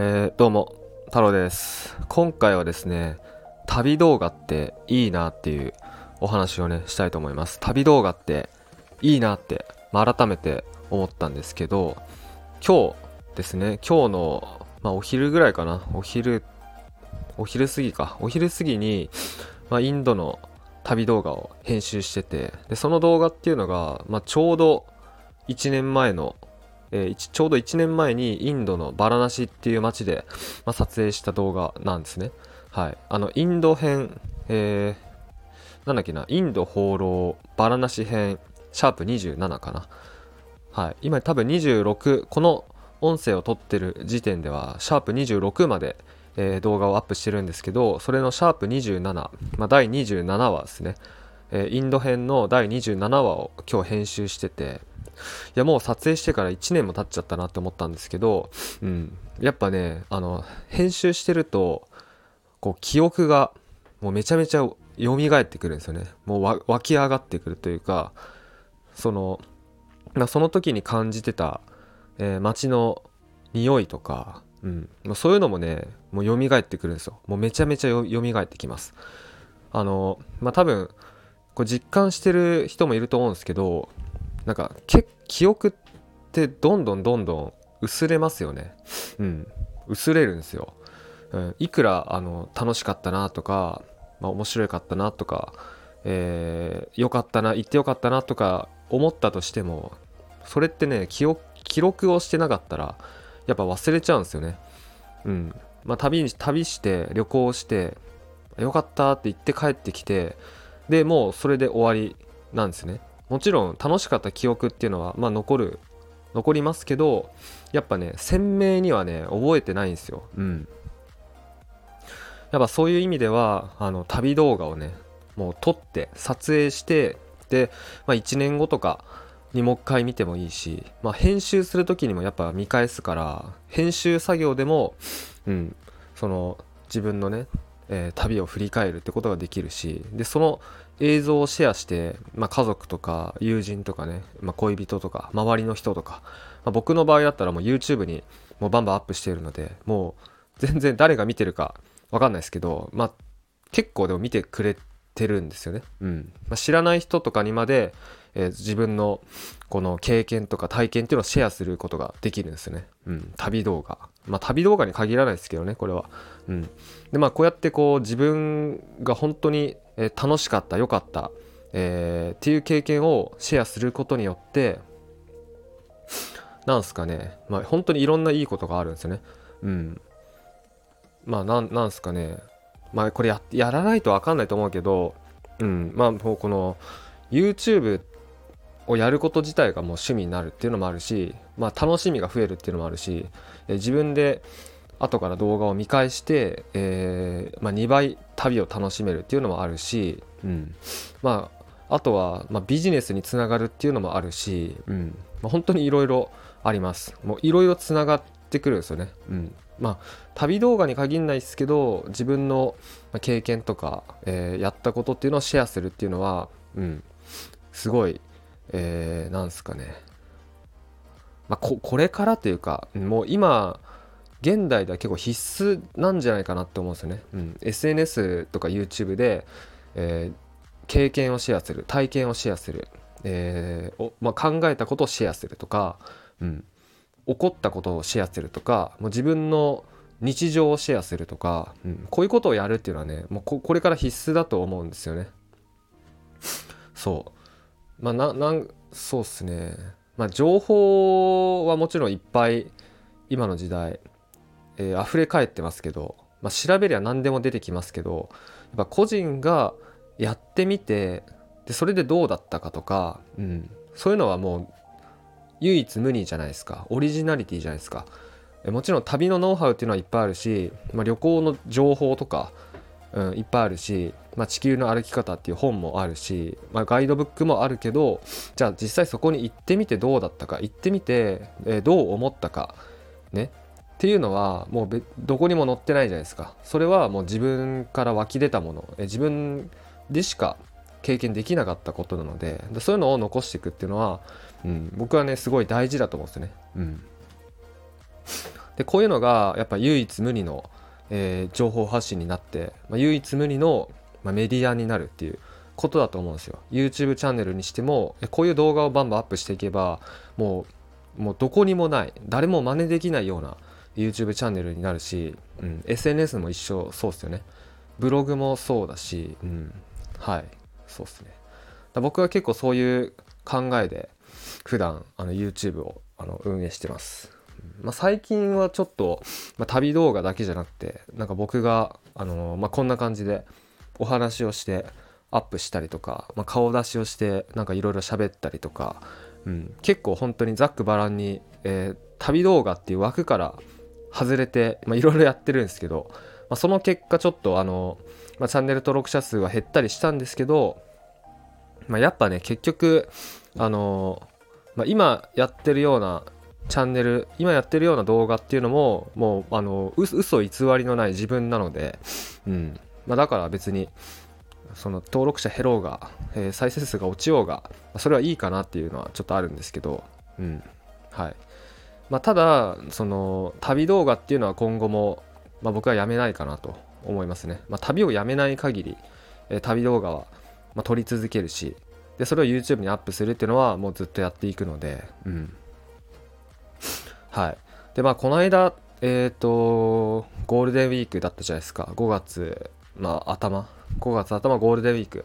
えー、どうも太郎です。今回はですね旅動画っていいなっていうお話をねしたいと思います。旅動画っていいなって、まあ、改めて思ったんですけど今日ですね今日の、まあ、お昼ぐらいかなお昼お昼過ぎかお昼過ぎに、まあ、インドの旅動画を編集しててでその動画っていうのが、まあ、ちょうど1年前のえー、ちょうど1年前にインドのバラナシっていう街で、まあ、撮影した動画なんですね。はい。あの、インド編、えー、なんだっけな、インド放浪バラナシ編、シャープ27かな。はい。今多分26、この音声を撮ってる時点では、シャープ26まで、えー、動画をアップしてるんですけど、それのシャープ27、まあ、第27話ですね。えー、インド編の第27話を今日編集してて、やもう撮影してから1年も経っちゃったなって思ったんですけど、うん、やっぱねあの編集してるとこう記憶がもうめちゃめちゃ蘇ってくるんですよね。もう湧き上がってくるというかそのその時に感じてた、えー、街の匂いとか、うん、そういうのもねもう蘇ってくるんですよ。もうめちゃめちゃ蘇ってきます。あのまあ多分こう実感してる人もいると思うんですけどなんか記憶ってどんどんどんどん薄れますよね。うん。薄れるんですよ、うん、いくらあの楽しかったなとか、まあ、面白かったなとかえー、よかったな行ってよかったなとか思ったとしてもそれってね記記録をしてなかったらやっぱ忘れちゃうんですよね。うん。まあ旅に旅して旅行してよかったって言って帰ってきてでもうそれで終わりなんですね。もちろん楽しかった記憶っていうのは、まあ、残る残りますけどやっぱね鮮明にはね覚えてないんですよ。うん。やっぱそういう意味ではあの旅動画をねもう撮って撮影してで、まあ、1年後とかにもう一回見てもいいし、まあ、編集する時にもやっぱ見返すから編集作業でも、うん、その自分のね、えー、旅を振り返るってことができるしでその映像をシェアして、まあ、家族とか友人とかね、まあ、恋人とか周りの人とか、まあ、僕の場合だったらもう YouTube にもうバンバンアップしているのでもう全然誰が見てるかわかんないですけど、まあ、結構でも見てくれてるんですよね。うんまあ、知らない人とかにまで、えー、自分のこの経験とか体験っていうのをシェアすることができるんですよね。うん、旅動画。まあ旅動画に限らないですけどね、これは。うん。でまあこうやってこう自分が本当に、楽しかった良かった、えー、っていう経験をシェアすることによってなんすかね。まあ本当にいろんないいことがあるんですよね。うん。まあなんなんすかね。まあこれややらないと分かんないと思うけどうん。まあもうこの YouTube をやること自体がもう趣味になるっていうのもあるし、まあ、楽しみが増えるっていうのもあるし、え自分で後から動画を見返して、えーまあ、2倍旅を楽しめるっていうのもあるし、うん。まあ、あとは、まあ、ビジネスにつながるっていうのもあるし、うん。まあ、本当にいろいろあります。もういろいろつながってくるんですよね、うん。まあ、旅動画に限らないですけど自分の経験とか、えー、やったことっていうのをシェアするっていうのは、うん、すごい、えー、なんすかね、まあ、ここれからというかもう今現代では結構必須なんじゃないかなって思うんですよね。うん、SNS とか YouTube で、えー、経験をシェアする体験をシェアする、えーまあ、考えたことをシェアするとか、うん、起こったことをシェアするとかもう自分の日常をシェアするとか、うん、こういうことをやるっていうのはねもうこれから必須だと思うんですよね。そう。まあななんそうっすね。まあ情報はもちろんいっぱい今の時代。えー、溢れ返ってますけど、まあ、調べりゃ何でも出てきますけどやっぱ個人がやってみてでそれでどうだったかとか、うん、そういうのはもう唯一無二じゃないですか。オリジナリティじゃないですか。えもちろん旅のノウハウっていうのはいっぱいあるし、まあ、旅行の情報とか、うん、いっぱいあるし、まあ、地球の歩き方っていう本もあるし、まあ、ガイドブックもあるけどじゃあ実際そこに行ってみてどうだったか行ってみて、えー、どう思ったかね。っていうのはもうどこにも載ってないじゃないですか。それはもう自分から湧き出たもの。え自分でしか経験できなかったことなのででそういうのを残していくっていうのは、うん、僕はねすごい大事だと思うんですよね。うん、でこういうのがやっぱ唯一無二の、えー、情報発信になって、まあ、唯一無二の、まあ、メディアになるっていうことだと思うんですよ。YouTube チャンネルにしてもこういう動画をバンバンアップしていけばもうもうどこにもない誰も真似できないような YouTube チャンネルになるし、うん、SNS も一緒そうっすよね。ブログもそうだし、うん、はいそうっすね。僕は結構そういう考えで普段あの YouTube をあの運営してます、まあ、最近はちょっと、まあ、旅動画だけじゃなくてなんか僕があの、まあ、こんな感じでお話をしてアップしたりとか、まあ、顔出しをしてなんかいろいろ喋ったりとか、うん、結構本当にざっくばらんに、えー、旅動画っていう枠から外れていろいろやってるんですけど、まあ、その結果ちょっとあの、まあ、チャンネル登録者数は減ったりしたんですけど、まあ、やっぱね結局あの、まあ、今やってるようなチャンネル今やってるような動画っていうのももうあの嘘偽りのない自分なので、うん。まあ、だから別にその登録者減ろうが、えー、再生数が落ちようがそれはいいかなっていうのはちょっとあるんですけど、うん。はい。まあ、ただその旅動画っていうのは今後も、まあ、僕はやめないかなと思いますね、まあ、旅をやめない限り、えー、旅動画は、ま撮り続けるしでそれを YouTube にアップするっていうのはもうずっとやっていくのでうん。はい。でまあこの間えっ、ー、とゴールデンウィークだったじゃないですか。5月まあ頭。5月頭ゴールデンウィーク。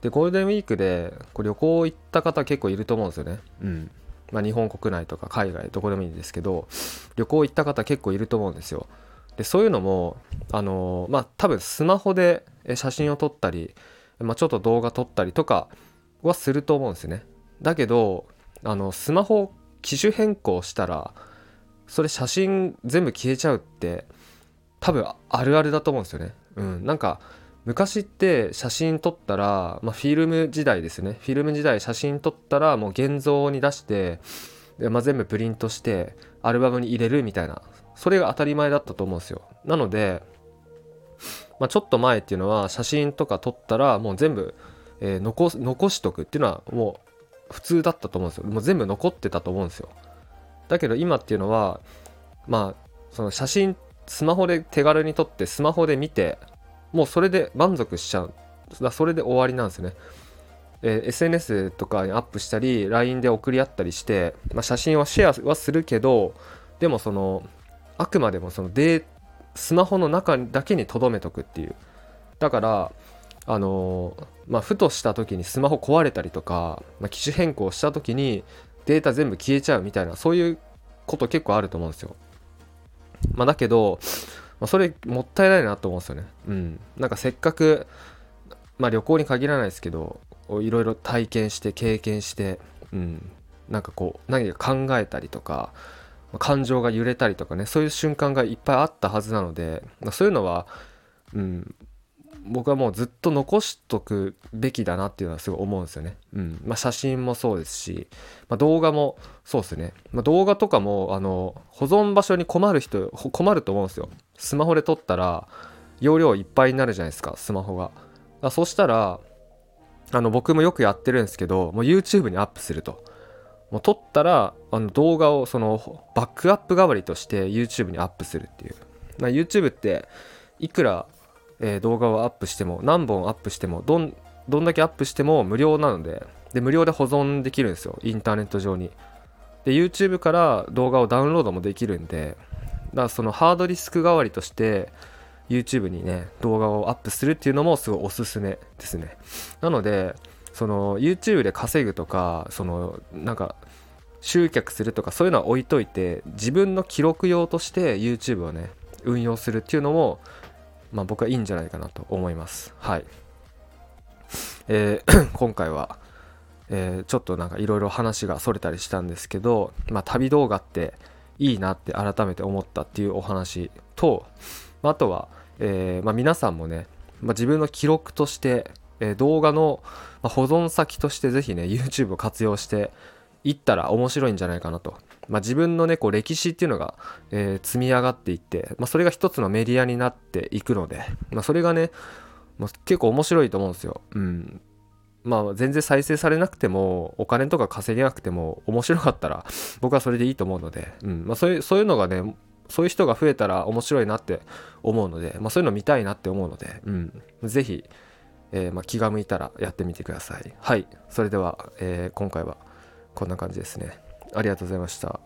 でゴールデンウィークでこう旅行行った方結構いると思うんですよね。うん。まあ、日本国内とか海外どこでもいいんですけど旅行行った方結構いると思うんですよ。でそういうのもあのまあ多分スマホで写真を撮ったり、まあ、ちょっと動画撮ったりとかはすると思うんですよね。だけどあのスマホ機種変更したらそれ写真全部消えちゃうって多分あるあるだと思うんですよね。うんなんか昔って写真撮ったら、まあ、フィルム時代ですね。フィルム時代写真撮ったらもう現像に出してで、まあ、全部プリントしてアルバムに入れるみたいな。それが当たり前だったと思うんですよ。なので、まあ、ちょっと前っていうのは写真とか撮ったらもう全部、えー、残残しとくっていうのはもう普通だったと思うんですよ。もう全部残ってたと思うんですよ。だけど今っていうのはまあその写真スマホで手軽に撮ってスマホで見てもうそれで満足しちゃう。だそれで終わりなんですよね、えー、SNS とかにアップしたり LINE で送り合ったりして、まあ、写真はシェアはするけどでもそのあくまでもそのデスマホの中だけに留めとくっていう。だからあのー、まあ、ふとした時にスマホ壊れたりとか、まあ、機種変更した時にデータ全部消えちゃうみたいなそういうこと結構あると思うんですよ。まあ、だけど、まあ、それもったいないなと思うんですよね。うん。なんかせっかく、まあ旅行に限らないですけど、いろいろ体験して経験して、うん。なんかこう、何か考えたりとか、感情が揺れたりとかね、そういう瞬間がいっぱいあったはずなので、まあ、そういうのは、うん、僕はもうずっと残しとくべきだなっていうのはすごい思うんですよね。うんまあ、写真もそうですし、まあ、動画もそうですね。まあ、動画とかもあの保存場所に困る人困ると思うんですよ。スマホで撮ったら容量いっぱいになるじゃないですかスマホが。あそしたらあの僕もよくやってるんですけどもう YouTube にアップすると。もう撮ったらあの動画をそのバックアップ代わりとして YouTube にアップするっていう。ま、YouTube っていくらえー、動画をアップしても何本アップしてもどんどんだけアップしても無料なのでで無料で保存できるんですよインターネット上にで YouTube から動画をダウンロードもできるんでからそのハードディスク代わりとして YouTube にね動画をアップするっていうのもすごいおすすめですねなのでその YouTube で稼ぐとかそのなんか集客するとかそういうのは置いといて自分の記録用として YouTube をね運用するっていうのもまあ、僕はいいんじゃないかなと思います。はい。えー 今回は、えー、ちょっとなんかいろいろ話がそれたりしたんですけど、まあ、旅動画っていいなって改めて思ったっていうお話と、あ、とは、えー、まあ、皆さんもね、まあ、自分の記録として、え動画の保存先としてぜひね YouTube を活用していったら面白いんじゃないかなとまあ、自分のねこう歴史っていうのが、えー、積み上がっていって、ま、それが一つのメディアになっていくので、ま、それがね、まあ、結構面白いと思うんですよ。うんまあ全然再生されなくてもお金とか稼げなくても面白かったら僕はそれでいいと思うので、うん。まあ、そういうそういうのがねそういう人が増えたら面白いなって思うので、まあ、そういうの見たいなって思うので、うん、ぜひ、えー、まあ、気が向いたらやってみてください。はい。それでは、えー、今回はこんな感じですね。ありがとうございました。